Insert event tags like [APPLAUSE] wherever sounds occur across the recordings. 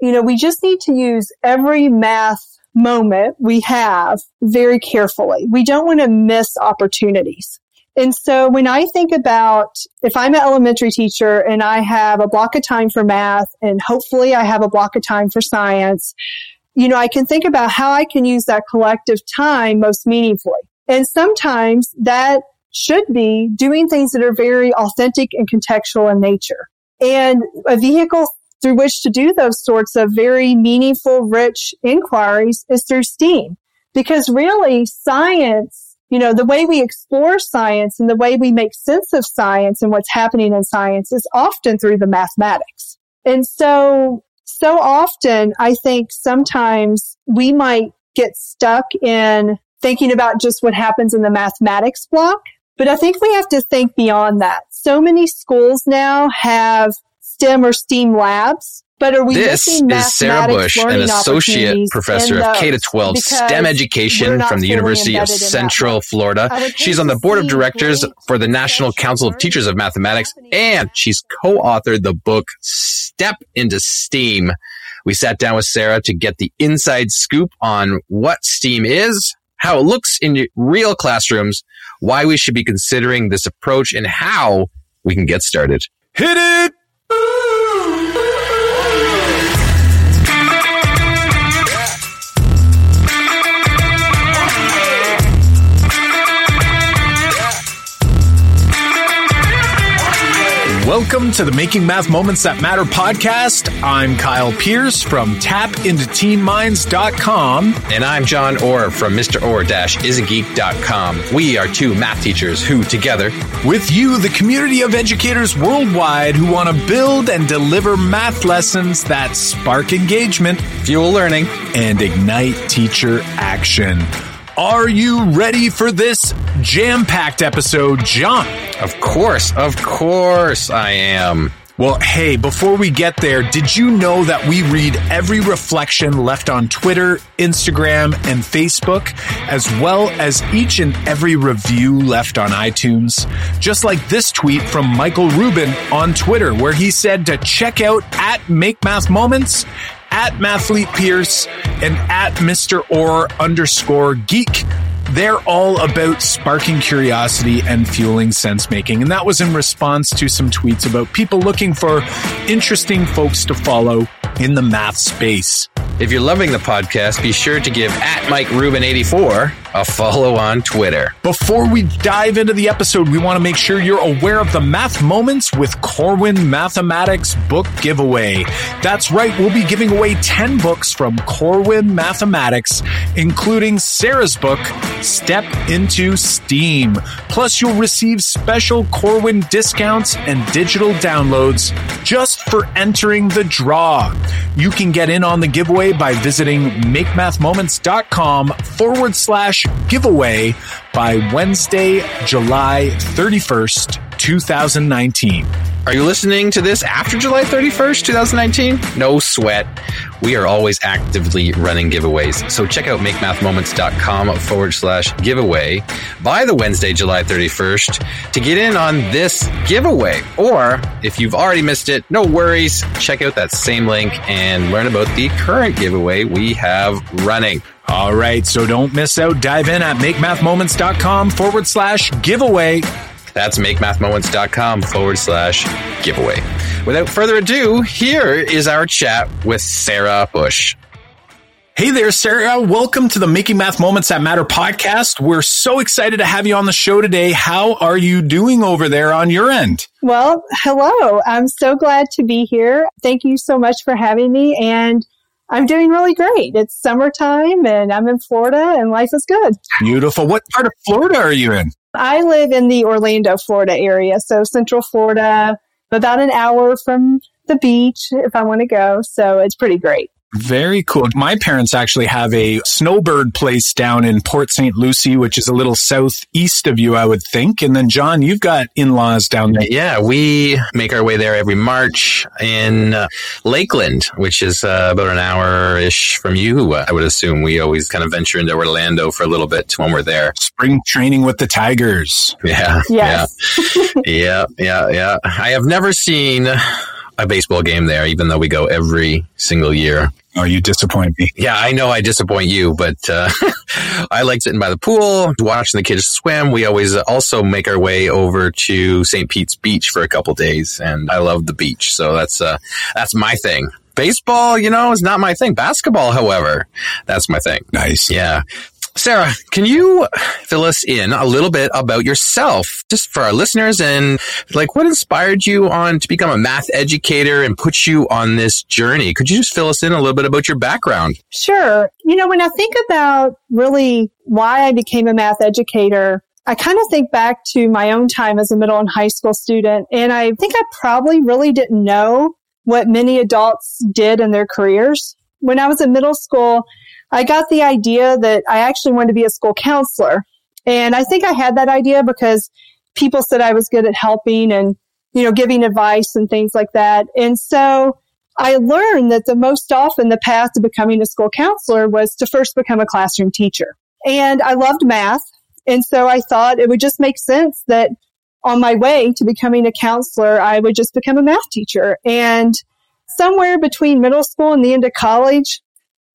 you know, we just need to use every math moment we have very carefully. We don't want to miss opportunities. And so when I think about if I'm an elementary teacher and I have a block of time for math and hopefully I have a block of time for science, you know, I can think about how I can use that collective time most meaningfully. And sometimes that should be doing things that are very authentic and contextual in nature. And a vehicle through which to do those sorts of very meaningful, rich inquiries is through STEAM. Because really science, you know, the way we explore science and the way we make sense of science and what's happening in science is often through the mathematics. And so, so often I think sometimes we might get stuck in thinking about just what happens in the mathematics block. But I think we have to think beyond that. So many schools now have STEM or STEAM labs. But are we this is Sarah Bush, an associate professor of K to 12 STEM education from the University of Central Florida. She's on the board of directors for the National Council of Teachers of Mathematics, and she's co-authored the book Step into STEAM. We sat down with Sarah to get the inside scoop on what STEAM is, how it looks in real classrooms, why we should be considering this approach, and how we can get started. Hit it! Welcome to the Making Math Moments That Matter podcast. I'm Kyle Pearce from tapintoteenminds.com. And I'm Jon Orr from Mr. Orr-isageek.com. We are two math teachers who together, with you, the community of educators worldwide who want to build and deliver math lessons that spark engagement, fuel learning, and ignite teacher action. Are you ready for this jam packed episode, Jon? Of course, of course I am. Well, hey, before we get there, did you know that we read every reflection left on Twitter, Instagram, and Facebook, as well as each and every review left on iTunes? Just like this tweet from Michael Rubin on Twitter, where he said to check out at Make Math Moments at Mathlete Pearce and at Mr. Orr underscore geek. They're all about sparking curiosity and fueling sense making. And that was in response to some tweets about people looking for interesting folks to follow in the math space. If you're loving the podcast, be sure to give at Mike Rubin84 a follow on Twitter. Before we dive into the episode, we want to make sure you're aware of the Math Moments with Corwin Mathematics book giveaway. That's right, we'll be giving away 10 books from Corwin Mathematics, including Sarah's book, Step into STEAM. Plus, you'll receive special Corwin discounts and digital downloads just for entering the draw. You can get in on the giveaway by visiting makemathmoments.com forward slash giveaway by Wednesday, July 31st, 2019. Are you listening to this after July 31st, 2019? No sweat. We are always actively running giveaways. So check out makemathmoments.com forward slash giveaway by the Wednesday, July 31st to get in on this giveaway. Or if you've already missed it, no worries. Check out that same link and learn about the current giveaway we have running. All right, so don't miss out. Dive in at makemathmoments.com forward slash giveaway. That's makemathmoments.com forward slash giveaway. Without further ado, here is our chat with Sarah Bush. Hey there, Sarah. Welcome to the Making Math Moments That Matter podcast. We're so excited to have you on the show today. How are you doing over there on your end? Well, hello. I'm so glad to be here. Thank you so much for having me. And I'm doing really great. It's summertime and I'm in Florida and life is good. Beautiful. What part of Florida are you in? I live in the Orlando, Florida area. So central Florida, about an hour from the beach if I want to go. So it's pretty great. Very cool. My parents actually have a snowbird place down in Port St. Lucie, which is a little southeast of you, I would think. And then, Jon, you've got in laws down there. Yeah, we make our way there every March in uh, Lakeland, which is uh, about an hour ish from you. I would assume we always kind of venture into Orlando for a little bit when we're there. Spring training with the Tigers. Yeah. Yes. Yeah. [LAUGHS] yeah. Yeah. Yeah. I have never seen a baseball game there, even though we go every single year. Oh, you disappoint me. Yeah, I know I disappoint you, but uh, [LAUGHS] I like sitting by the pool, watching the kids swim. We always also make our way over to St. Pete's Beach for a couple days, and I love the beach, so that's uh, that's my thing. Baseball, you know, is not my thing. Basketball, however, that's my thing. Nice. Yeah. Sarah, can you fill us in a little bit about yourself, just for our listeners, and like what inspired you on to become a math educator and put you on this journey? Could you just fill us in a little bit about your background? Sure. You know, when I think about really why I became a math educator, I kind of think back to my own time as a middle and high school student, and I think I probably really didn't know what many adults did in their careers. When I was in middle school, I got the idea that I actually wanted to be a school counselor. And I think I had that idea because people said I was good at helping and, you know, giving advice and things like that. And so I learned that the most often the path to becoming a school counselor was to first become a classroom teacher. And I loved math. And so I thought it would just make sense that on my way to becoming a counselor, I would just become a math teacher. And somewhere between middle school and the end of college,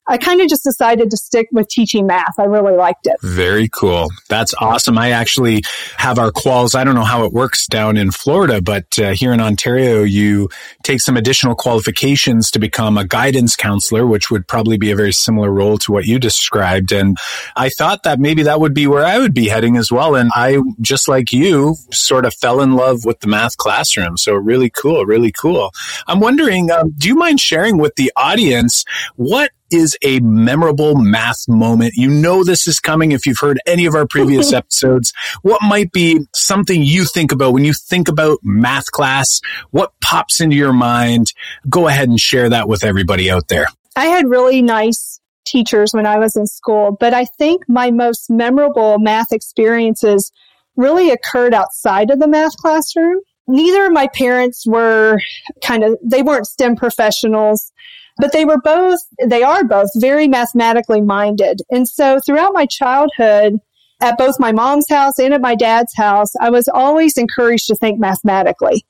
I kind of just decided to stick with teaching math. I really liked it. Very cool. That's awesome. I actually have our quals. I don't know how it works down in Florida, but uh, here in Ontario, you take some additional qualifications to become a guidance counselor, which would probably be a very similar role to what you described. And I thought that maybe that would be where I would be heading as well. And I, just like you, sort of fell in love with the math classroom. So really cool, really cool. I'm wondering, um, do you mind sharing with the audience what is a memorable math moment? You know this is coming if you've heard any of our previous [LAUGHS] episodes. What might be something you think about when you think about math class? What pops into your mind? Go ahead and share that with everybody out there. I had really nice teachers when I was in school, but I think my most memorable math experiences really occurred outside of the math classroom. Neither of my parents were kind of, they weren't STEM professionals. But they were both, they are both very mathematically minded. And so throughout my childhood, at both my mom's house and at my dad's house, I was always encouraged to think mathematically.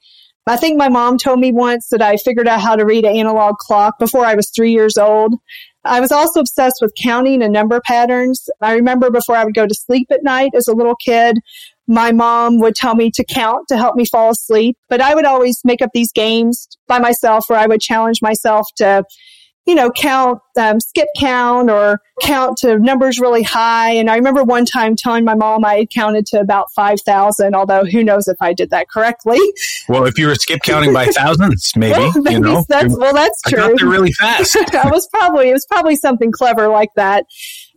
I think my mom told me once that I figured out how to read an analog clock before I was three years old. I was also obsessed with counting and number patterns. I remember before I would go to sleep at night as a little kid, my mom would tell me to count to help me fall asleep, but I would always make up these games by myself where I would challenge myself to, you know, count, um, skip count or count to numbers really high. And I remember one time telling my mom I had counted to about 5,000, although who knows if I did that correctly. Well, if you were skip counting by [LAUGHS] thousands, maybe, well, you know, that's, well, that's true. they're really fast. [LAUGHS] I was probably, it was probably something clever like that.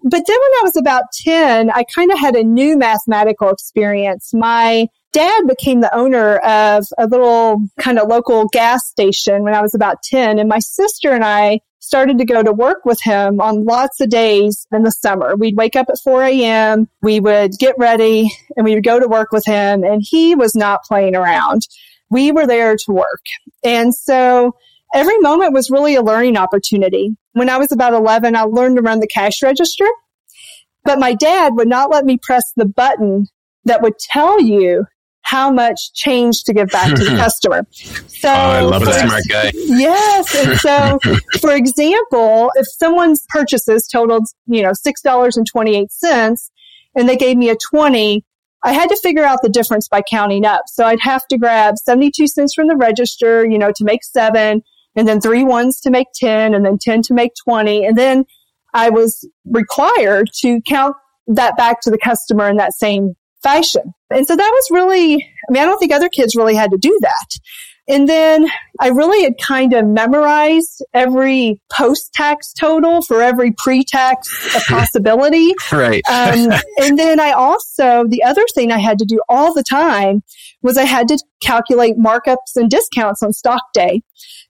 But then when I was about 10, I kind of had a new mathematical experience. My dad became the owner of a little kind of local gas station when I was about 10. And my sister and I started to go to work with him on lots of days in the summer. We'd wake up at 4 a.m. We would get ready and we would go to work with him and he was not playing around. We were there to work. And so every moment was really a learning opportunity. When I was about 11, I learned to run the cash register, but my dad would not let me press the button that would tell you how much change to give back to the [LAUGHS] customer. So, oh, I love that smart guy. Yes. And so, [LAUGHS] for example, if someone's purchases totaled, you know, $6.28 and they gave me a 20, I had to figure out the difference by counting up. So I'd have to grab 72 cents from the register, you know, to make seven and then three ones to make 10 and then 10 to make 20. And then I was required to count that back to the customer in that same fashion. And so that was really, I mean, I don't think other kids really had to do that. And then I really had kind of memorized every post tax total for every pre tax [LAUGHS] possibility. right. um, [LAUGHS] and then I also, the other thing I had to do all the time was I had to calculate markups and discounts on stock day.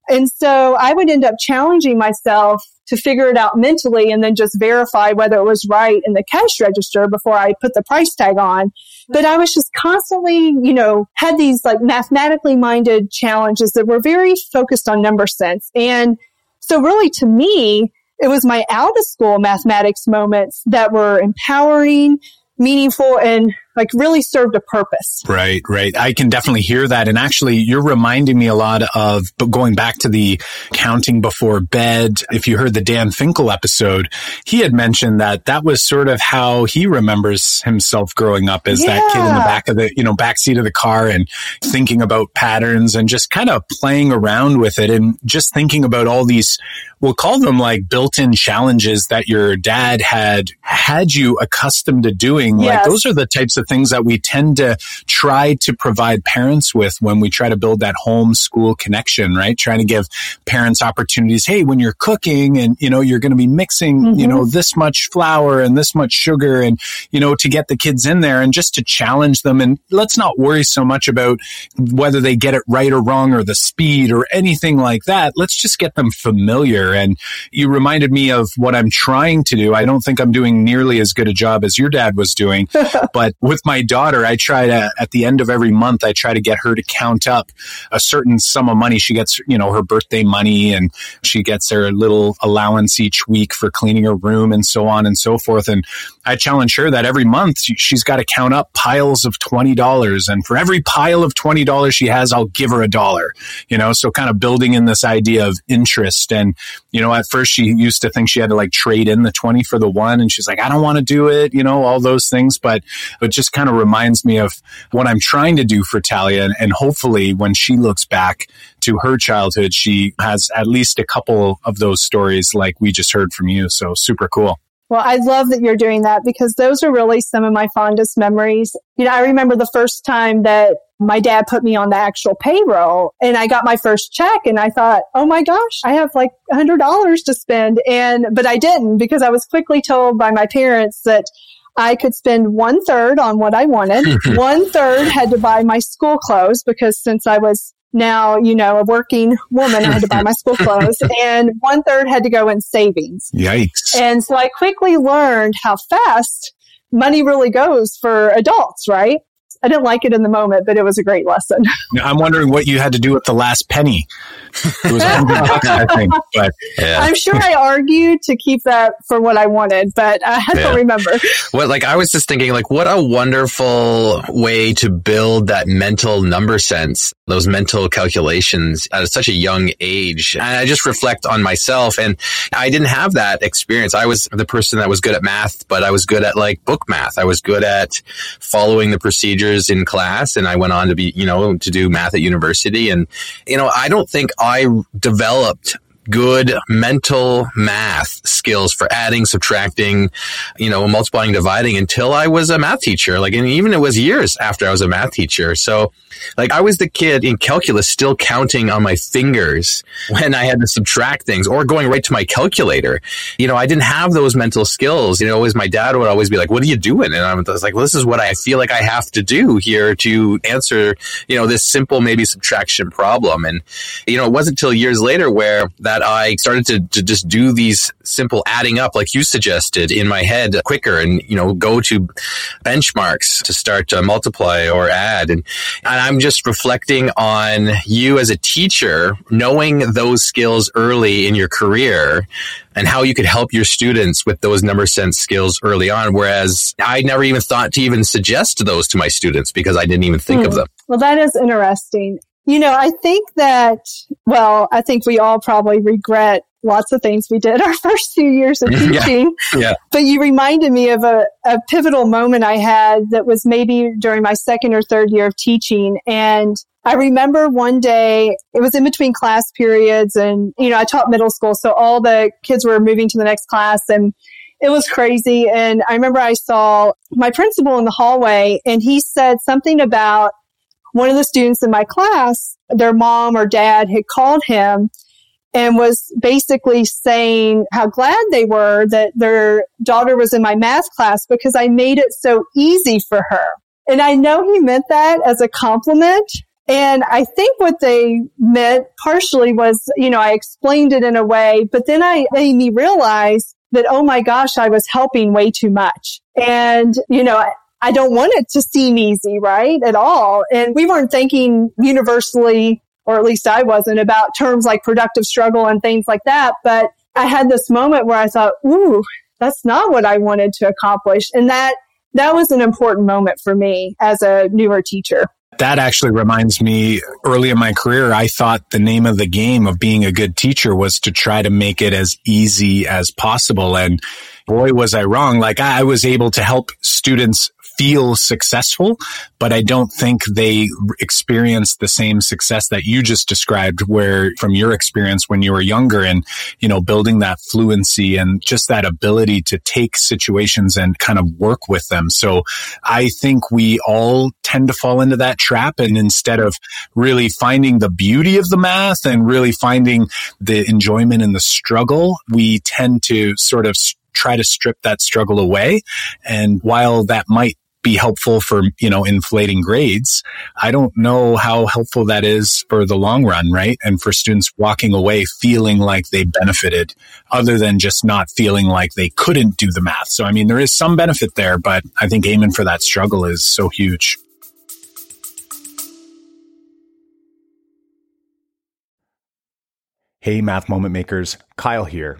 And so I would end up challenging myself to figure it out mentally and then just verify whether it was right in the cash register before I put the price tag on. But I was just constantly, you know, had these like mathematically minded challenges that were very focused on number sense. And so really to me, it was my out of school mathematics moments that were empowering, meaningful, and like really served a purpose. Right, right. I can definitely hear that. And actually, you're reminding me a lot of but going back to the counting before bed. If you heard the Dan Finkel episode, he had mentioned that that was sort of how he remembers himself growing up as yeah. that kid in the back of the, you know, back seat of the car and thinking about patterns and just kind of playing around with it and just thinking about all these we'll call them like built-in challenges that your dad had had you accustomed to doing. Yes. Like those are the types of things that we tend to try to provide parents with when we try to build that home school connection, right? Trying to give parents opportunities. Hey, when you're cooking and, you know, you're going to be mixing, mm-hmm. you know, this much flour and this much sugar and, you know, to get the kids in there and just to challenge them. And let's not worry so much about whether they get it right or wrong or the speed or anything like that. Let's just get them familiar and you reminded me of what I'm trying to do. I don't think I'm doing nearly as good a job as your dad was doing, [LAUGHS] but with my daughter, I try to, at the end of every month, I try to get her to count up a certain sum of money. She gets, you know, her birthday money and she gets her little allowance each week for cleaning her room and so on and so forth. And I challenge her that every month she's got to count up piles of $20. And for every pile of $20 she has, I'll give her a dollar, you know, so kind of building in this idea of interest and you know, at first she used to think she had to like trade in the 20 for the one. And she's like, I don't want to do it, you know, all those things. But it just kind of reminds me of what I'm trying to do for Talia. And, and hopefully when she looks back to her childhood, she has at least a couple of those stories like we just heard from you. So super cool. Well, I love that you're doing that because those are really some of my fondest memories. You know, I remember the first time that my dad put me on the actual payroll and I got my first check and I thought, oh my gosh, I have like a hundred dollars to spend. And, but I didn't because I was quickly told by my parents that I could spend one third on what I wanted. [LAUGHS] one third had to buy my school clothes because since I was now, you know, a working woman, I had to buy my school clothes [LAUGHS] and one third had to go in savings. Yikes. And so I quickly learned how fast money really goes for adults, right? I didn't like it in the moment, but it was a great lesson. [LAUGHS] I'm wondering what you had to do with the last penny. It was [LAUGHS] bucks, I think. But yeah. I'm sure I argued to keep that for what I wanted, but I don't yeah. remember. What, like, I was just thinking, like, what a wonderful way to build that mental number sense, those mental calculations at such a young age. And I just reflect on myself, and I didn't have that experience. I was the person that was good at math, but I was good at like book math. I was good at following the procedures in class, and I went on to be, you know, to do math at university. And, you know, I don't think I developed good mental math skills for adding, subtracting, you know, multiplying, dividing until I was a math teacher. Like, and even it was years after I was a math teacher. So, like, I was the kid in calculus still counting on my fingers when I had to subtract things or going right to my calculator. You know, I didn't have those mental skills. You know, always my dad would always be like, what are you doing? And I was like, well, this is what I feel like I have to do here to answer, you know, this simple, maybe subtraction problem. And, you know, it wasn't until years later where that that I started to, to just do these simple adding up, like you suggested, in my head quicker and, you know, go to benchmarks to start to multiply or add. And, and I'm just reflecting on you as a teacher, knowing those skills early in your career and how you could help your students with those number sense skills early on. Whereas I never even thought to even suggest those to my students because I didn't even think of hmm. them. Well, that is interesting. You know, I think that, well, I think we all probably regret lots of things we did [LAUGHS] our first few years of [LAUGHS] teaching. yeah. yeah. But you reminded me of a, a pivotal moment I had that was maybe during my second or third year of teaching. And I remember one day it was in between class periods and, you know, I taught middle school. So all the kids were moving to the next class and it was crazy. And I remember I saw my principal in the hallway and he said something about one of the students in my class, their mom or dad had called him and was basically saying how glad they were that their daughter was in my math class because I made it so easy for her. And I know he meant that as a compliment. And I think what they meant partially was, you know, I explained it in a way, but then I made me realize that, oh my gosh, I was helping way too much. And, you know, I don't want it to seem easy, right? At all. And we weren't thinking universally, or at least I wasn't about terms like productive struggle and things like that. But I had this moment where I thought, ooh, that's not what I wanted to accomplish. And that that was an important moment for me as a newer teacher that actually reminds me early in my career, I thought the name of the game of being a good teacher was to try to make it as easy as possible. And boy, was I wrong. Like I was able to help students feel successful, but I don't think they experience the same success that you just described where from your experience when you were younger and, you know, building that fluency and just that ability to take situations and kind of work with them. So I think we all tend to fall into that trap. And instead of really finding the beauty of the math and really finding the enjoyment in the struggle, we tend to sort of try to strip that struggle away. And while that might be helpful for, you know, inflating grades. I don't know how helpful that is for the long run, right? And for students walking away feeling like they benefited other than just not feeling like they couldn't do the math. So, I mean, there is some benefit there, but I think aiming for that struggle is so huge. Hey, math moment makers, Kyle here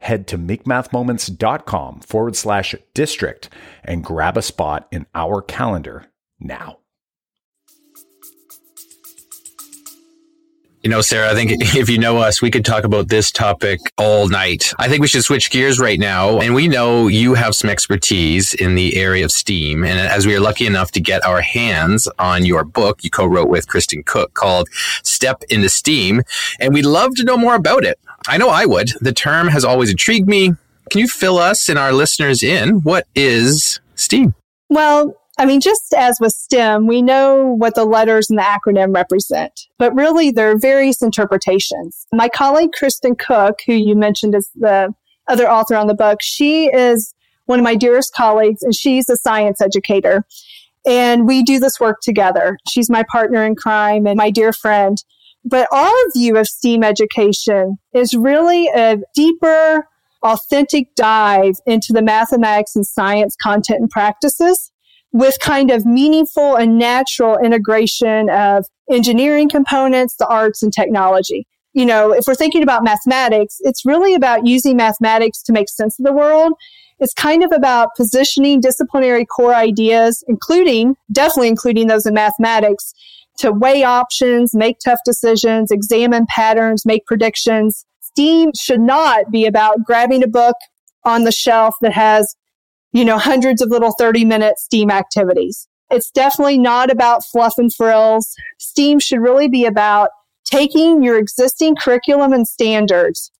head to makemathmoments.com forward slash district and grab a spot in our calendar now. You know, Sarah, I think if you know us, we could talk about this topic all night. I think we should switch gears right now. And we know you have some expertise in the area of STEAM. And as we are lucky enough to get our hands on your book you co-wrote with Kristin Cook called Step into STEAM, and we'd love to know more about it. I know I would. The term has always intrigued me. Can you fill us and our listeners in? What is STEAM? Well, I mean, just as with STEM, we know what the letters and the acronym represent, but really there are various interpretations. My colleague, Kristin Cook, who you mentioned as the other author on the book, she is one of my dearest colleagues and she's a science educator. And we do this work together. She's my partner in crime and my dear friend. But our view of STEAM education is really a deeper, authentic dive into the mathematics and science content and practices with kind of meaningful and natural integration of engineering components, the arts and technology. You know, if we're thinking about mathematics, it's really about using mathematics to make sense of the world. It's kind of about positioning disciplinary core ideas, including, definitely including those in mathematics, to weigh options, make tough decisions, examine patterns, make predictions. STEAM should not be about grabbing a book on the shelf that has, you know, hundreds of little 30 minute STEAM activities. It's definitely not about fluff and frills. STEAM should really be about taking your existing curriculum and standards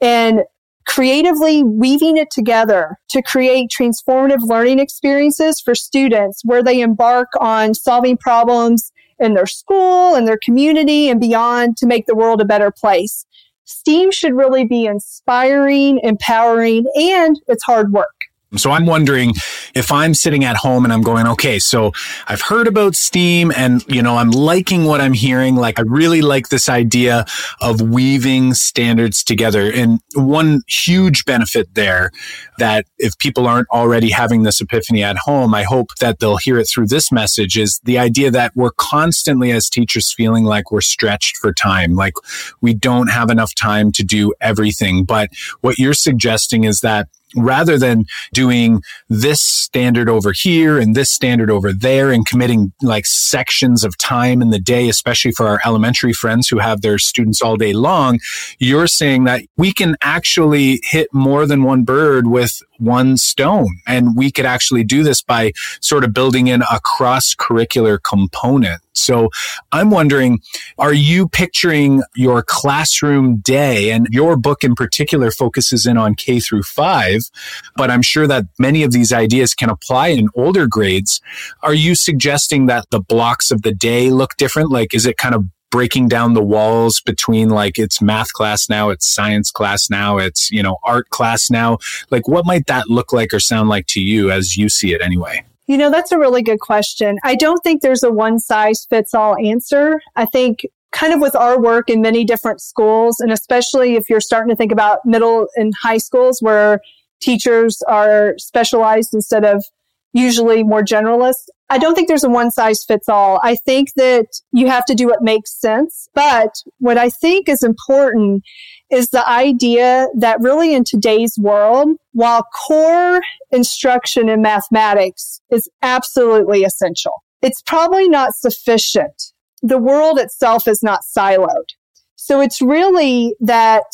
and creatively weaving it together to create transformative learning experiences for students where they embark on solving problems in their school and their community and beyond to make the world a better place. STEAM should really be inspiring, empowering, and it's hard work. So I'm wondering if I'm sitting at home and I'm going, okay, so I've heard about STEAM and, you know, I'm liking what I'm hearing. Like, I really like this idea of weaving standards together. And one huge benefit there that if people aren't already having this epiphany at home, I hope that they'll hear it through this message is the idea that we're constantly as teachers feeling like we're stretched for time. Like we don't have enough time to do everything. But what you're suggesting is that rather than doing this standard over here and this standard over there and committing like sections of time in the day, especially for our elementary friends who have their students all day long, you're saying that we can actually hit more than one bird with one stone. And we could actually do this by sort of building in a cross curricular component. So I'm wondering, are you picturing your classroom day and your book in particular focuses in on K through five, but I'm sure that many of these ideas can apply in older grades. Are you suggesting that the blocks of the day look different? Like, is it kind of breaking down the walls between like it's math class now, it's science class now, it's, you know, art class now. Like what might that look like or sound like to you as you see it anyway? You know, that's a really good question. I don't think there's a one size fits all answer. I think kind of with our work in many different schools, and especially if you're starting to think about middle and high schools where teachers are specialized instead of usually more generalist. I don't think there's a one size fits all. I think that you have to do what makes sense. But what I think is important is the idea that really in today's world, while core instruction in mathematics is absolutely essential, it's probably not sufficient. The world itself is not siloed. So it's really that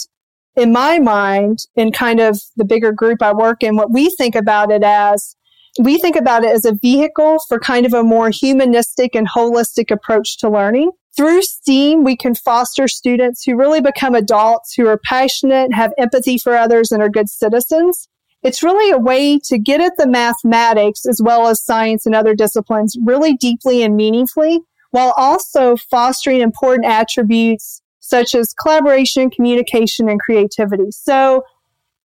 in my mind, in kind of the bigger group I work in, what we think about it as we think about it as a vehicle for kind of a more humanistic and holistic approach to learning. Through STEAM, we can foster students who really become adults who are passionate, have empathy for others, and are good citizens. It's really a way to get at the mathematics as well as science and other disciplines really deeply and meaningfully, while also fostering important attributes such as collaboration, communication, and creativity. So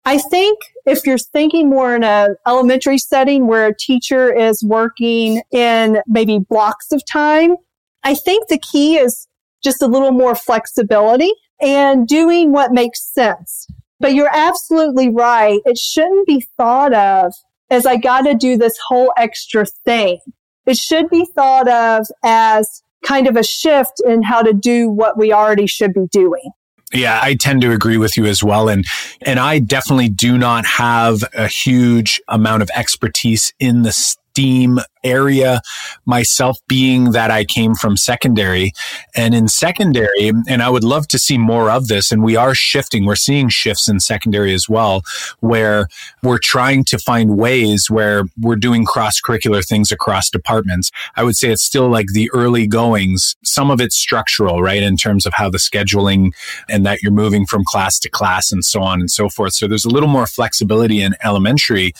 I think if you're thinking more in an elementary setting where a teacher is working in maybe blocks of time, I think the key is just a little more flexibility and doing what makes sense. But you're absolutely right. It shouldn't be thought of as I got to do this whole extra thing. It should be thought of as kind of a shift in how to do what we already should be doing. Yeah, I tend to agree with you as well. And, and I definitely do not have a huge amount of expertise in the STEAM area myself being that I came from secondary and in secondary, and I would love to see more of this. And we are shifting. We're seeing shifts in secondary as well, where we're trying to find ways where we're doing cross curricular things across departments. I would say it's still like the early goings. Some of it's structural, right? In terms of how the scheduling and that you're moving from class to class and so on and so forth. So there's a little more flexibility in elementary.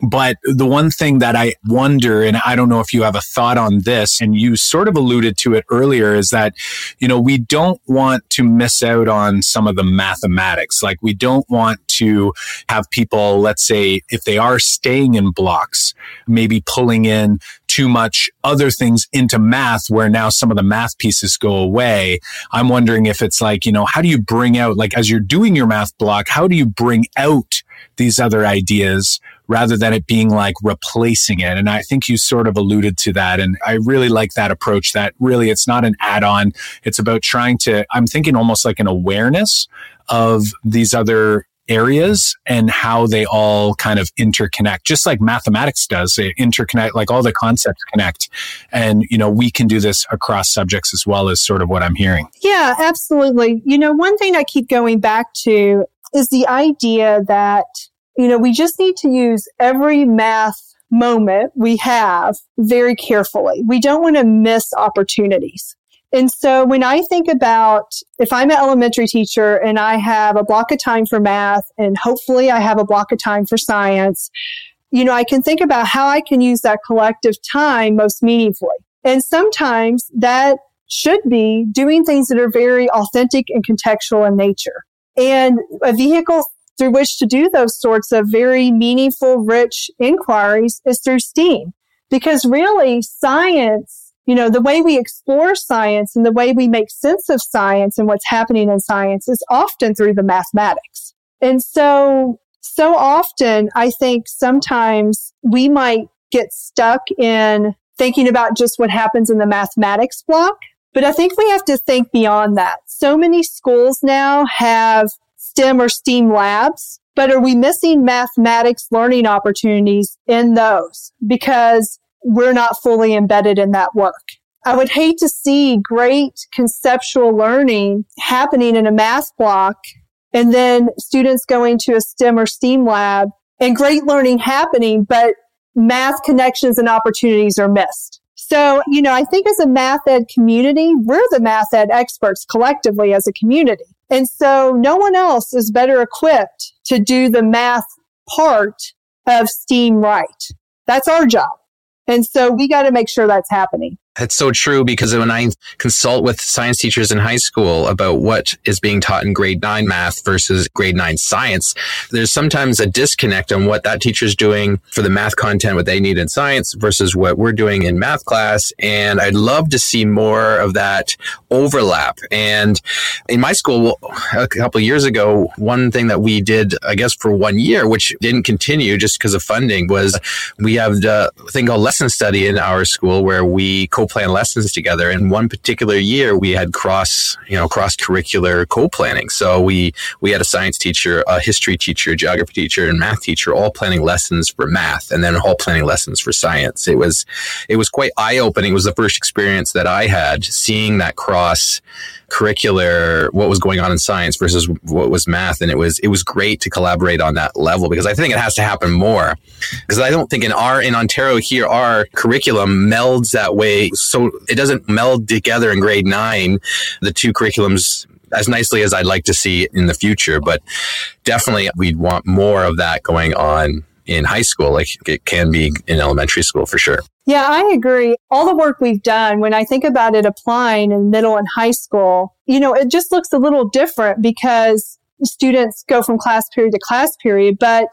But the one thing that I wonder, and I don't know if you have a thought on this, and you sort of alluded to it earlier, is that, you know, we don't want to miss out on some of the mathematics. Like we don't want to have people, let's say, if they are staying in blocks, maybe pulling in too much other things into math where now some of the math pieces go away. I'm wondering if it's like, you know, how do you bring out, like, as you're doing your math block, how do you bring out these other ideas rather than it being like replacing it. And I think you sort of alluded to that. And I really like that approach that really it's not an add on. It's about trying to, I'm thinking almost like an awareness of these other areas and how they all kind of interconnect, just like mathematics does. They interconnect, like all the concepts connect. And, you know, we can do this across subjects as well as sort of what I'm hearing. Yeah, absolutely. You know, one thing I keep going back to is the idea that you know, we just need to use every math moment we have very carefully. We don't want to miss opportunities. And so when I think about if I'm an elementary teacher and I have a block of time for math and hopefully I have a block of time for science, you know, I can think about how I can use that collective time most meaningfully. And sometimes that should be doing things that are very authentic and contextual in nature. And a vehicle through which to do those sorts of very meaningful, rich inquiries is through STEAM. Because really science, you know, the way we explore science and the way we make sense of science and what's happening in science is often through the mathematics. And so, so often I think sometimes we might get stuck in thinking about just what happens in the mathematics block. But I think we have to think beyond that. So many schools now have STEM or STEAM labs, but are we missing mathematics learning opportunities in those because we're not fully embedded in that work? I would hate to see great conceptual learning happening in a math block and then students going to a STEM or STEAM lab and great learning happening, but math connections and opportunities are missed. So, you know, I think as a math ed community, we're the math ed experts collectively as a community. And so no one else is better equipped to do the math part of STEAM right. That's our job. And so we got to make sure that's happening. It's so true because when I consult with science teachers in high school about what is being taught in grade nine math versus grade nine science, there's sometimes a disconnect on what that teacher is doing for the math content, what they need in science versus what we're doing in math class. And I'd love to see more of that overlap. And in my school, a couple of years ago, one thing that we did, I guess, for one year, which didn't continue just because of funding, was we have the thing called lesson study in our school where we co co-plan lessons together. And one particular year, we had cross, you know, cross curricular co-planning. So we we had a science teacher, a history teacher, a geography teacher, and math teacher all planning lessons for math, and then all planning lessons for science. It was it was quite eye opening. It was the first experience that I had seeing that cross curricular what was going on in science versus what was math. And it was it was great to collaborate on that level because I think it has to happen more. Because I don't think in our in Ontario here our curriculum melds that way. So it doesn't meld together in grade 9 the two curriculums as nicely as I'd like to see in the future. But definitely we'd want more of that going on in high school like it can be in elementary school for sure yeah, I agree. All the work we've done, when I think about it applying in middle and high school, you know, it just looks a little different because students go from class period to class period, but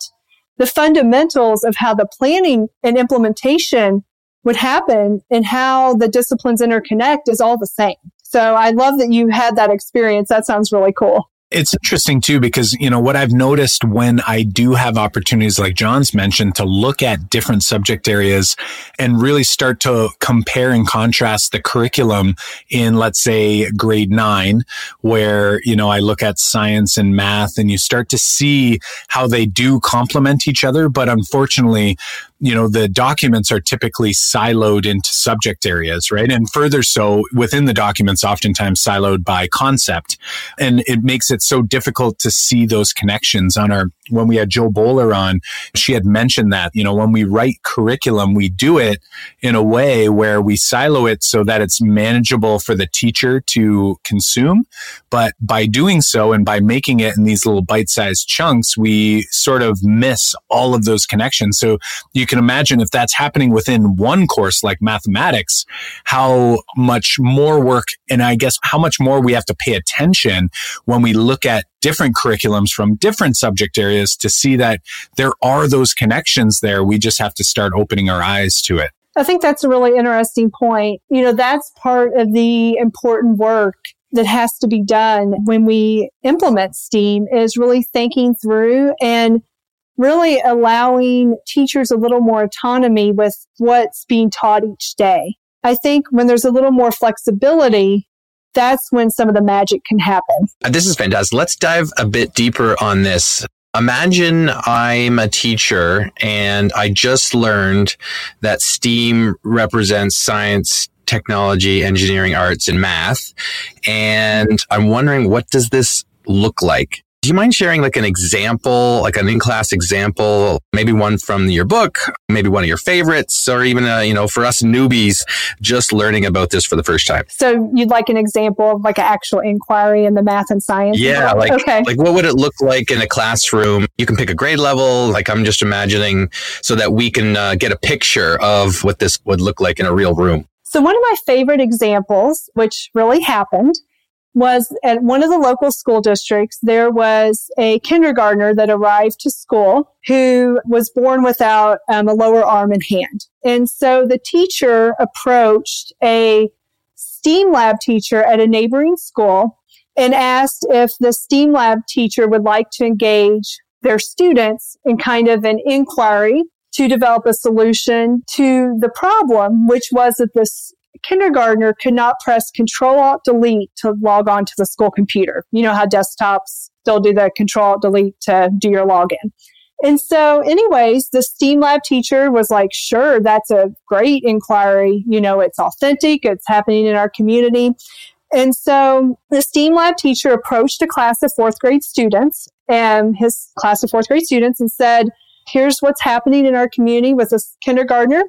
the fundamentals of how the planning and implementation would happen and how the disciplines interconnect is all the same. So I love that you had that experience. That sounds really cool. It's interesting too, because, you know, what I've noticed when I do have opportunities like Jon's mentioned to look at different subject areas and really start to compare and contrast the curriculum in, let's say, grade nine, where, you know, I look at science and math and you start to see how they do complement each other. But unfortunately, you know, the documents are typically siloed into subject areas, right? And further so within the documents, oftentimes siloed by concept. And it makes it so difficult to see those connections on our, when we had Jo Boaler on, she had mentioned that, you know, when we write curriculum, we do it in a way where we silo it so that it's manageable for the teacher to consume. But by doing so and by making it in these little bite sized chunks, we sort of miss all of those connections. So you imagine if that's happening within one course like mathematics, how much more work and I guess how much more we have to pay attention when we look at different curriculums from different subject areas to see that there are those connections there. We just have to start opening our eyes to it. I think that's a really interesting point. You know, that's part of the important work that has to be done when we implement STEAM is really thinking through and really allowing teachers a little more autonomy with what's being taught each day. I think when there's a little more flexibility, that's when some of the magic can happen. Uh, this is fantastic. Let's dive a bit deeper on this. Imagine I'm a teacher and I just learned that STEAM represents science, technology, engineering, arts, and math. And I'm wondering, what does this look like? Do you mind sharing like an example, like an in-class example, maybe one from your book, maybe one of your favorites, or even, uh, you know, for us newbies just learning about this for the first time? So you'd like an example of like an actual inquiry in the math and science? Yeah. Like, okay. like what would it look like in a classroom? You can pick a grade level. Like I'm just imagining so that we can uh, get a picture of what this would look like in a real room. So one of my favorite examples, which really happened, was at one of the local school districts, there was a kindergartner that arrived to school who was born without um, a lower arm and hand. And so the teacher approached a STEAM lab teacher at a neighboring school and asked if the STEAM lab teacher would like to engage their students in kind of an inquiry to develop a solution to the problem, which was that this kindergartner could not press Control Alt Delete to log on to the school computer. You know how desktops still do the Control Alt Delete to do your login. And so, anyways, the STEAM lab teacher was like, sure, that's a great inquiry. You know, it's authentic. It's happening in our community. And so the STEAM lab teacher approached a class of fourth grade students and his class of fourth grade students and said, here's what's happening in our community with this kindergartner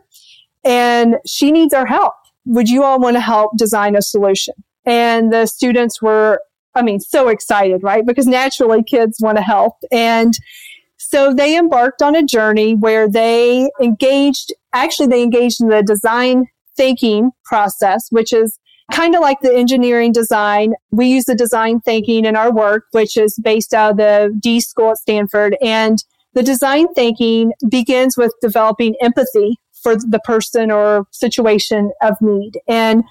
and she needs our help. Would you all want to help design a solution? And the students were, I mean, so excited, right? Because naturally kids want to help. And so they embarked on a journey where they engaged, actually, they engaged in the design thinking process, which is kind of like the engineering design. We use the design thinking in our work, which is based out of the D school at Stanford. And the design thinking begins with developing empathy for the person or situation of need. And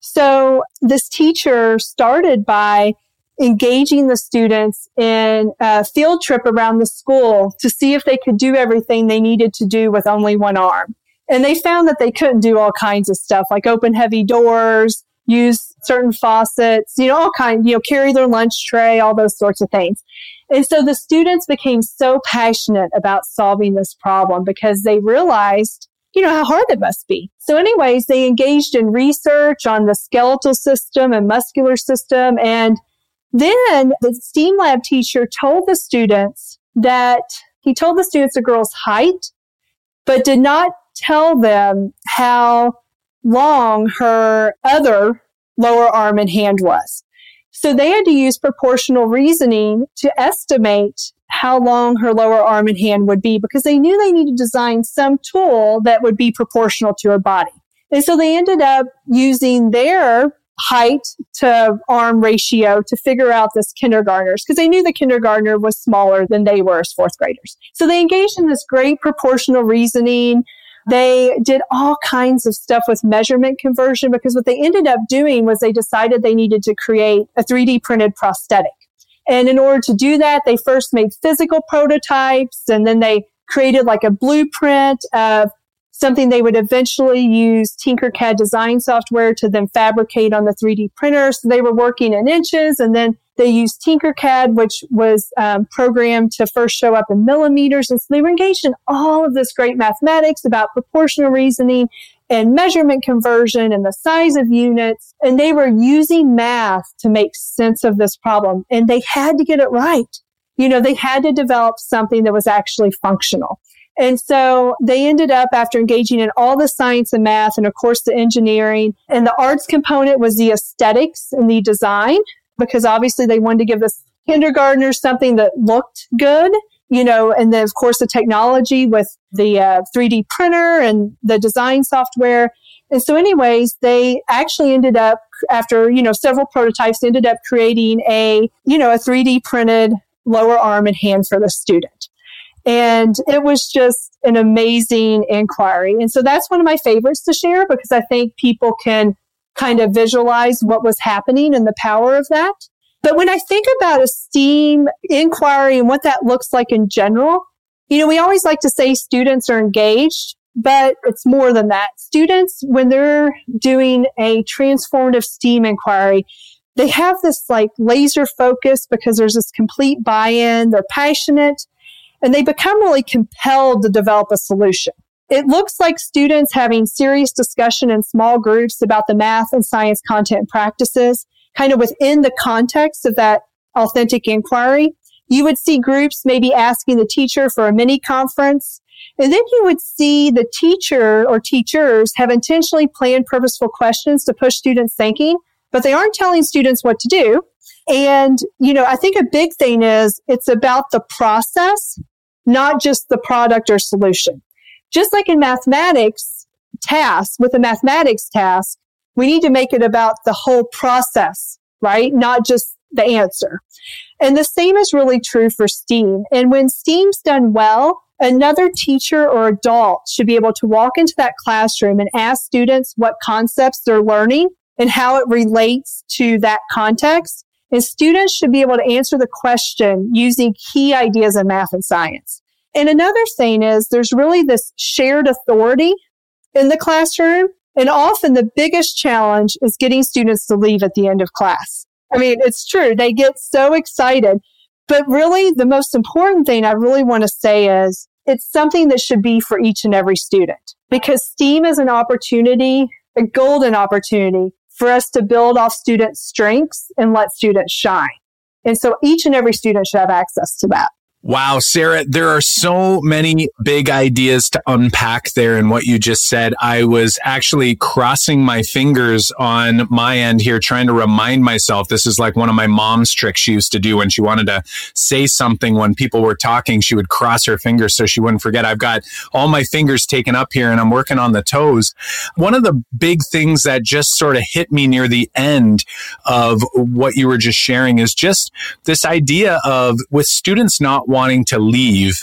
so this teacher started by engaging the students in a field trip around the school to see if they could do everything they needed to do with only one arm. And they found that they couldn't do all kinds of stuff like open heavy doors, use certain faucets, you know, all kinds, you know, carry their lunch tray, all those sorts of things. And so the students became so passionate about solving this problem because they realized, you know, how hard it must be. So anyways, they engaged in research on the skeletal system and muscular system. And then the STEAM lab teacher told the students that he told the students the girl's height, but did not tell them how long her other lower arm and hand was. So they had to use proportional reasoning to estimate how long her lower arm and hand would be because they knew they needed to design some tool that would be proportional to her body. And so they ended up using their height to arm ratio to figure out this kindergartners because they knew the kindergartner was smaller than they were as fourth graders. So they engaged in this great proportional reasoning they did all kinds of stuff with measurement conversion because what they ended up doing was they decided they needed to create a 3D printed prosthetic. And in order to do that, they first made physical prototypes and then they created like a blueprint of something they would eventually use Tinkercad design software to then fabricate on the 3D printer. So they were working in inches and then they used Tinkercad, which was um, programmed to first show up in millimeters. And so they were engaged in all of this great mathematics about proportional reasoning and measurement conversion and the size of units. And they were using math to make sense of this problem. And they had to get it right. You know, they had to develop something that was actually functional. And so they ended up after engaging in all the science and math and of course the engineering and the arts component was the aesthetics and the design because obviously they wanted to give this kindergartners something that looked good, you know, and then of course the technology with the uh, 3D printer and the design software. And so anyways, they actually ended up after, you know, several prototypes ended up creating a, you know, a 3D printed lower arm and hand for the student. And it was just an amazing inquiry. And so that's one of my favorites to share because I think people can kind of visualize what was happening and the power of that. But when I think about a STEAM inquiry and what that looks like in general, you know, we always like to say students are engaged, but it's more than that. Students, when they're doing a transformative STEAM inquiry, they have this like laser focus because there's this complete buy-in. They're passionate and they become really compelled to develop a solution. It looks like students having serious discussion in small groups about the math and science content practices, kind of within the context of that authentic inquiry. You would see groups maybe asking the teacher for a mini conference. And then you would see the teacher or teachers have intentionally planned purposeful questions to push students thinking, but they aren't telling students what to do. And, you know, I think a big thing is it's about the process, not just the product or solution. Just like in mathematics tasks, with a mathematics task, we need to make it about the whole process, right? Not just the answer. And the same is really true for STEAM. And when STEAM's done well, another teacher or adult should be able to walk into that classroom and ask students what concepts they're learning and how it relates to that context. And students should be able to answer the question using key ideas in math and science. And another thing is there's really this shared authority in the classroom. And often the biggest challenge is getting students to leave at the end of class. I mean, it's true. They get so excited. But really, the most important thing I really want to say is it's something that should be for each and every student because STEAM is an opportunity, a golden opportunity for us to build off students' strengths and let students shine. And so each and every student should have access to that. Wow, Sarah, there are so many big ideas to unpack there in what you just said. I was actually crossing my fingers on my end here, trying to remind myself this is like one of my mom's tricks she used to do when she wanted to say something when people were talking. She would cross her fingers so she wouldn't forget. I've got all my fingers taken up here and I'm working on the toes. One of the big things that just sort of hit me near the end of what you were just sharing is just this idea of with students not wanting to leave.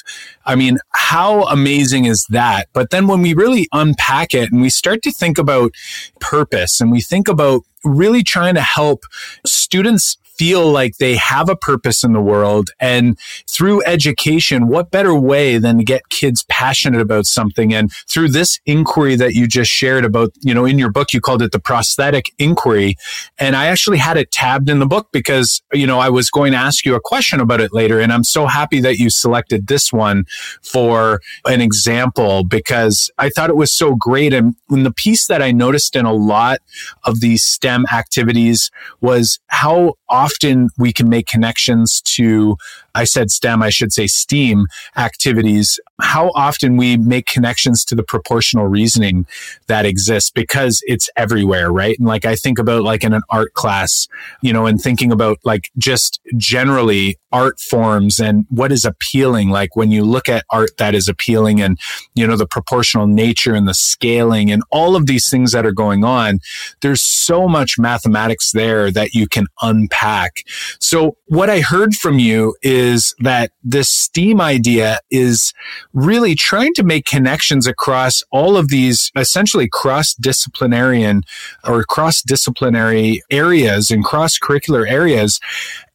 I mean, how amazing is that? But then when we really unpack it and we start to think about purpose and we think about really trying to help students feel like they have a purpose in the world. And through education, what better way than to get kids passionate about something? And through this inquiry that you just shared about, you know, in your book, you called it the prosthetic inquiry. And I actually had it tabbed in the book because, you know, I was going to ask you a question about it later. And I'm so happy that you selected this one for an example because I thought it was so great. And the piece that I noticed in a lot of these STEM activities was how often we can make connections to I said STEM, I should say STEAM activities, how often we make connections to the proportional reasoning that exists because it's everywhere, right? And like I think about like in an art class, you know, and thinking about like just generally art forms and what is appealing. Like when you look at art that is appealing and, you know, the proportional nature and the scaling and all of these things that are going on, there's so much mathematics there that you can unpack. So what I heard from you is is that this STEAM idea is really trying to make connections across all of these essentially cross disciplinarian or cross disciplinary areas and cross curricular areas.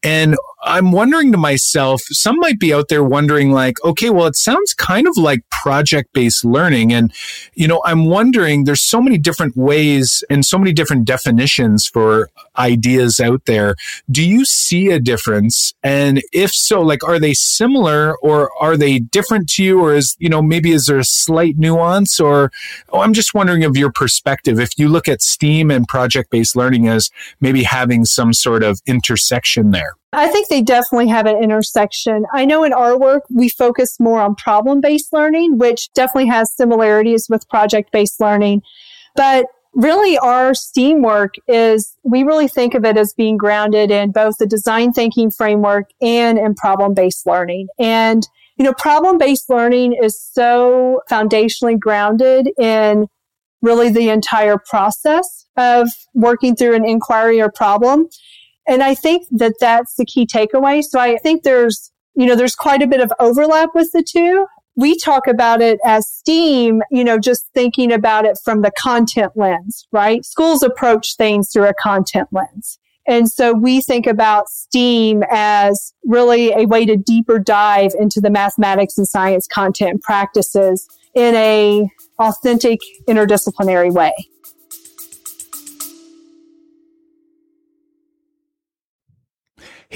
And I'm wondering to myself, some might be out there wondering, like, okay, well, it sounds kind of like project based learning. And, you know, I'm wondering, there's so many different ways and so many different definitions for ideas out there. Do you see a difference? And if so, like, are they similar or are they different to you? Or is, you know, maybe is there a slight nuance? Or, oh, I'm just wondering of your perspective. If you look at STEAM and project based learning as maybe having some sort of intersection there. I think they definitely have an intersection. I know in our work, we focus more on problem based learning, which definitely has similarities with project based learning. But really our STEAM work is we really think of it as being grounded in both the design thinking framework and in problem based learning. And, you know, problem based learning is so foundationally grounded in really the entire process of working through an inquiry or problem and I think that that's the key takeaway. So I think there's, you know, there's quite a bit of overlap with the two. We talk about it as STEAM, you know, just thinking about it from the content lens, right? Schools approach things through a content lens. And so we think about STEAM as really a way to deeper dive into the mathematics and science content practices in a authentic interdisciplinary way.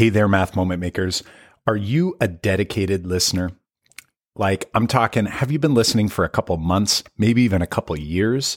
Hey there, math moment makers. Are you a dedicated listener? Like, I'm talking, have you been listening for a couple months, maybe even a couple years?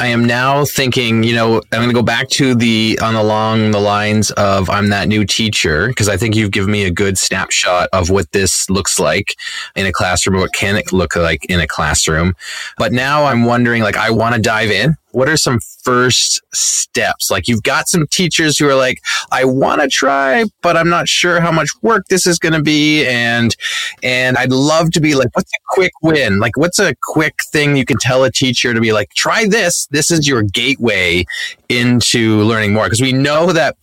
I am now thinking, you know, I'm going to go back to the on along the lines of I'm that new teacher because I think you've given me a good snapshot of what this looks like in a classroom, what can it look like in a classroom. But now I'm wondering, like, I want to dive in what are some first steps? Like you've got some teachers who are like, I want to try, but I'm not sure how much work this is going to be. And, and I'd love to be like, what's a quick win? Like, what's a quick thing you can tell a teacher to be like, try this. This is your gateway into learning more. Cause we know that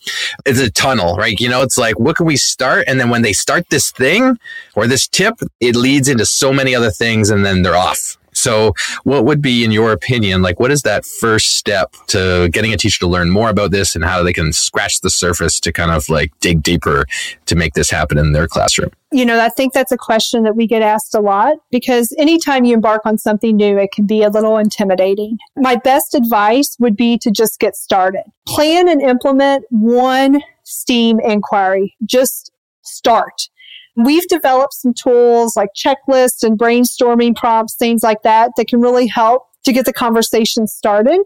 it's a tunnel, right? You know, it's like, what can we start? And then when they start this thing or this tip, it leads into so many other things and then they're off So what would be, in your opinion, like what is that first step to getting a teacher to learn more about this and how they can scratch the surface to kind of like dig deeper to make this happen in their classroom? You know, I think that's a question that we get asked a lot because anytime you embark on something new, it can be a little intimidating. My best advice would be to just get started. Plan and implement one STEAM inquiry. Just start. We've developed some tools like checklists and brainstorming prompts, things like that, that can really help to get the conversation started.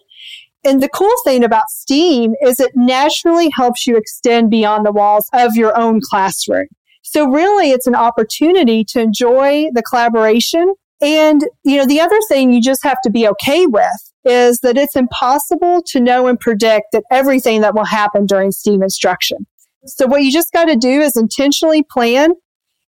And the cool thing about STEAM is it naturally helps you extend beyond the walls of your own classroom. So really it's an opportunity to enjoy the collaboration. And, you know, the other thing you just have to be okay with is that it's impossible to know and predict that everything that will happen during STEAM instruction. So what you just got to do is intentionally plan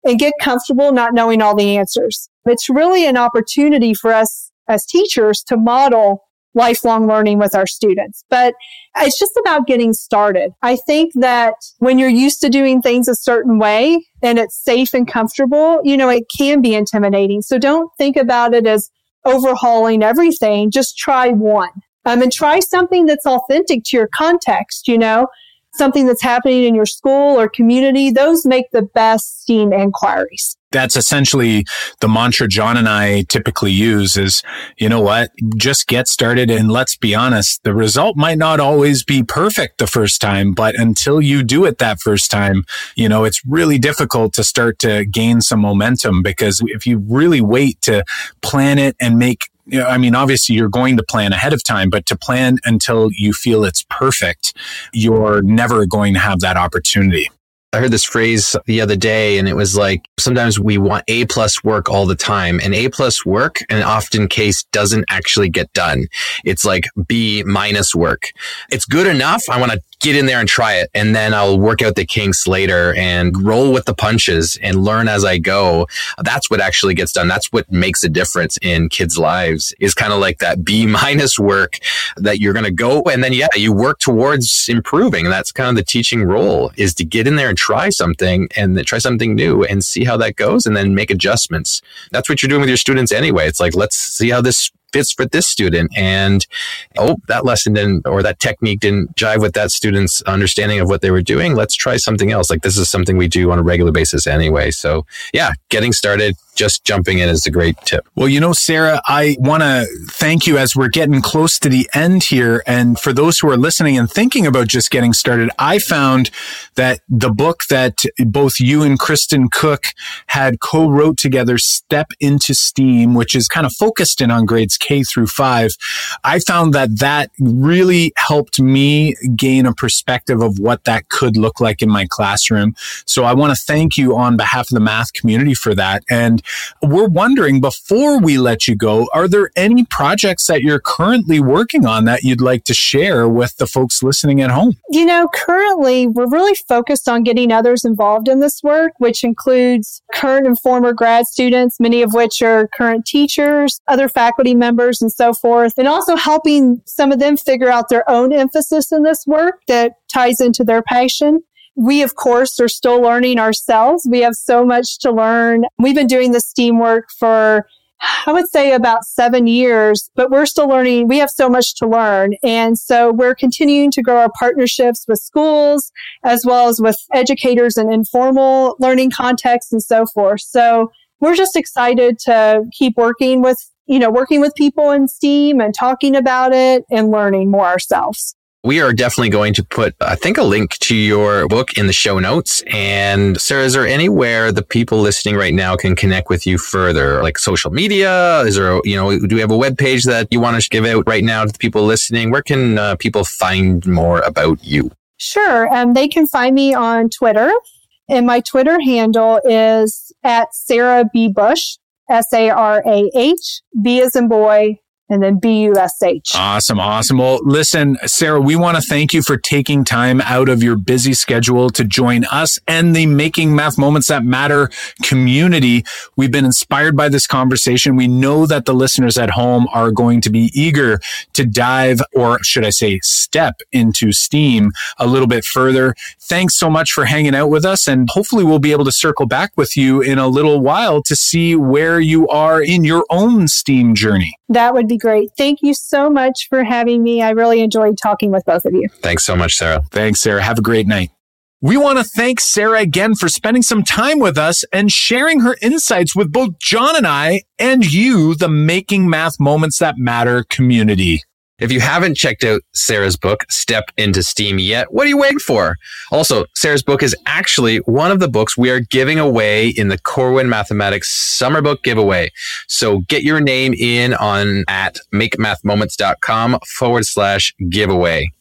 and get comfortable not knowing all the answers. It's really an opportunity for us as teachers to model lifelong learning with our students. But it's just about getting started. I think that when you're used to doing things a certain way and it's safe and comfortable, you know, it can be intimidating. So don't think about it as overhauling everything. Just try one. Um, and try something that's authentic to your context, you know, something that's happening in your school or community, those make the best STEAM inquiries. That's essentially the mantra Jon and I typically use is, you know what? Just get started. And let's be honest, the result might not always be perfect the first time, but until you do it that first time, you know, it's really difficult to start to gain some momentum because if you really wait to plan it and make I mean, obviously you're going to plan ahead of time, but to plan until you feel it's perfect, you're never going to have that opportunity. I heard this phrase the other day and it was like, sometimes we want A plus work all the time and A plus work in often case doesn't actually get done. It's like B minus work. It's good enough. I want to get in there and try it. And then I'll work out the kinks later and roll with the punches and learn as I go. That's what actually gets done. That's what makes a difference in kids' lives is kind of like that B [LAUGHS] minus work that you're going to go. And then, yeah, you work towards improving. And that's kind of the teaching role is to get in there and try something and try something new and see how that goes and then make adjustments. That's what you're doing with your students anyway. It's like, let's see how this fits for this student. And oh, that lesson didn't, or that technique didn't jive with that student's understanding of what they were doing. Let's try something else. Like this is something we do on a regular basis anyway. So yeah, getting started, just jumping in is a great tip. Well, you know, Sarah, I want to thank you as we're getting close to the end here. And for those who are listening and thinking about just getting started, I found that the book that both you and Kristin Cook had co-wrote together, Step into Steam, which is kind of focused in on grades K through five, I found that that really helped me gain a perspective of what that could look like in my classroom. So I want to thank you on behalf of the math community for that. And we're wondering before we let you go, are there any projects that you're currently working on that you'd like to share with the folks listening at home? You know, currently we're really focused on getting others involved in this work, which includes current and former grad students, many of which are current teachers, other faculty members, and so forth, and also helping some of them figure out their own emphasis in this work that ties into their passion. We, of course, are still learning ourselves. We have so much to learn. We've been doing this STEAM work for I would say about seven years, but we're still learning. We have so much to learn. And so we're continuing to grow our partnerships with schools as well as with educators and informal learning contexts and so forth. So we're just excited to keep working with, you know, working with people in STEAM and talking about it and learning more ourselves. We are definitely going to put, I think, a link to your book in the show notes. And Sarah, is there anywhere the people listening right now can connect with you further, like social media? Is there, you know, do we have a web page that you want to give out right now to the people listening? Where can uh, people find more about you? Sure. Um, they can find me on Twitter. And my Twitter handle is at Sarah B. Bush, S A R A H, B as in boy, and then BUSH. Awesome. Awesome. Well, listen, Sarah, we want to thank you for taking time out of your busy schedule to join us and the Making Math Moments That Matter community. We've been inspired by this conversation. We know that the listeners at home are going to be eager to dive, or should I say, step into STEAM a little bit further. Thanks so much for hanging out with us. And hopefully we'll be able to circle back with you in a little while to see where you are in your own STEAM journey. That would be great. Thank you so much for having me. I really enjoyed talking with both of you. Thanks so much, Sarah. Thanks, Sarah. Have a great night. We want to thank Sarah again for spending some time with us and sharing her insights with both Jon and I and you, the Making Math Moments That Matter community. If you haven't checked out Sarah's book, Step into STEAM yet, what are you waiting for? Also, Sarah's book is actually one of the books we are giving away in the Corwin Mathematics Summer Book Giveaway. So get your name in on at makemathmoments.com forward slash giveaway.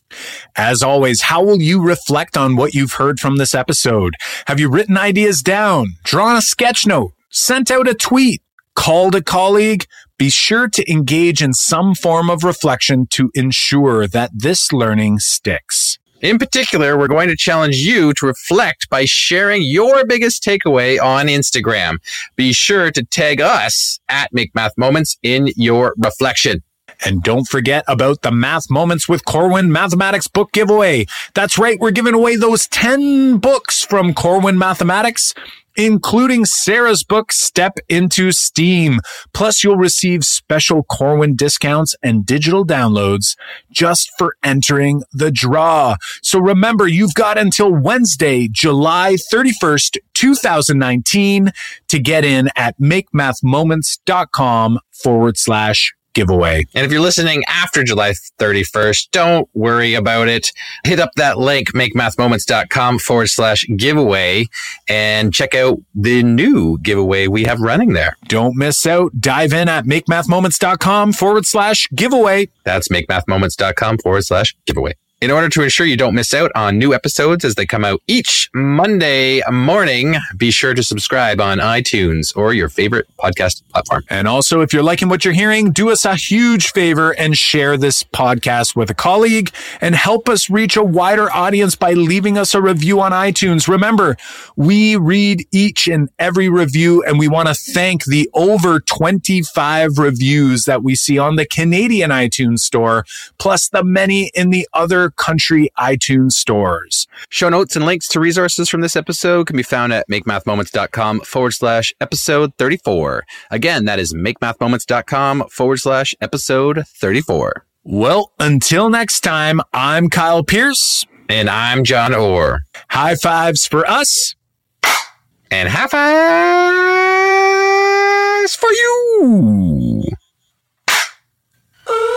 As always, how will you reflect on what you've heard from this episode? Have you written ideas down, drawn a sketch note, sent out a tweet, called a colleague? Be sure to engage in some form of reflection to ensure that this learning sticks. In particular, we're going to challenge you to reflect by sharing your biggest takeaway on Instagram. Be sure to tag us at Make Math Moments in your reflection. And don't forget about the Math Moments with Corwin Mathematics book giveaway. That's right, we're giving away those 10 books from Corwin Mathematics including Sarah's book, Step into STEAM. Plus, you'll receive special Corwin discounts and digital downloads just for entering the draw. So remember, you've got until Wednesday, July 31st, 2019 to get in at makemathmoments.com forward slash giveaway. And if you're listening after July 31st, don't worry about it. Hit up that link, makemathmoments.com forward slash giveaway, and check out the new giveaway we have running there. Don't miss out. Dive in at makemathmoments.com forward slash giveaway. That's makemathmoments.com forward slash giveaway. In order to ensure you don't miss out on new episodes as they come out each Monday morning, be sure to subscribe on iTunes or your favorite podcast platform. And also, if you're liking what you're hearing, do us a huge favor and share this podcast with a colleague and help us reach a wider audience by leaving us a review on iTunes. Remember, we read each and every review and we want to thank the over 25 reviews that we see on the Canadian iTunes store, plus the many in the other country iTunes stores. Show notes and links to resources from this episode can be found at makemathmoments.com forward slash episode 34. Again, that is makemathmoments.com forward slash episode 34. Well, until next time, I'm Kyle Pearce. And I'm Jon Orr. High fives for us. And high fives for you. Uh.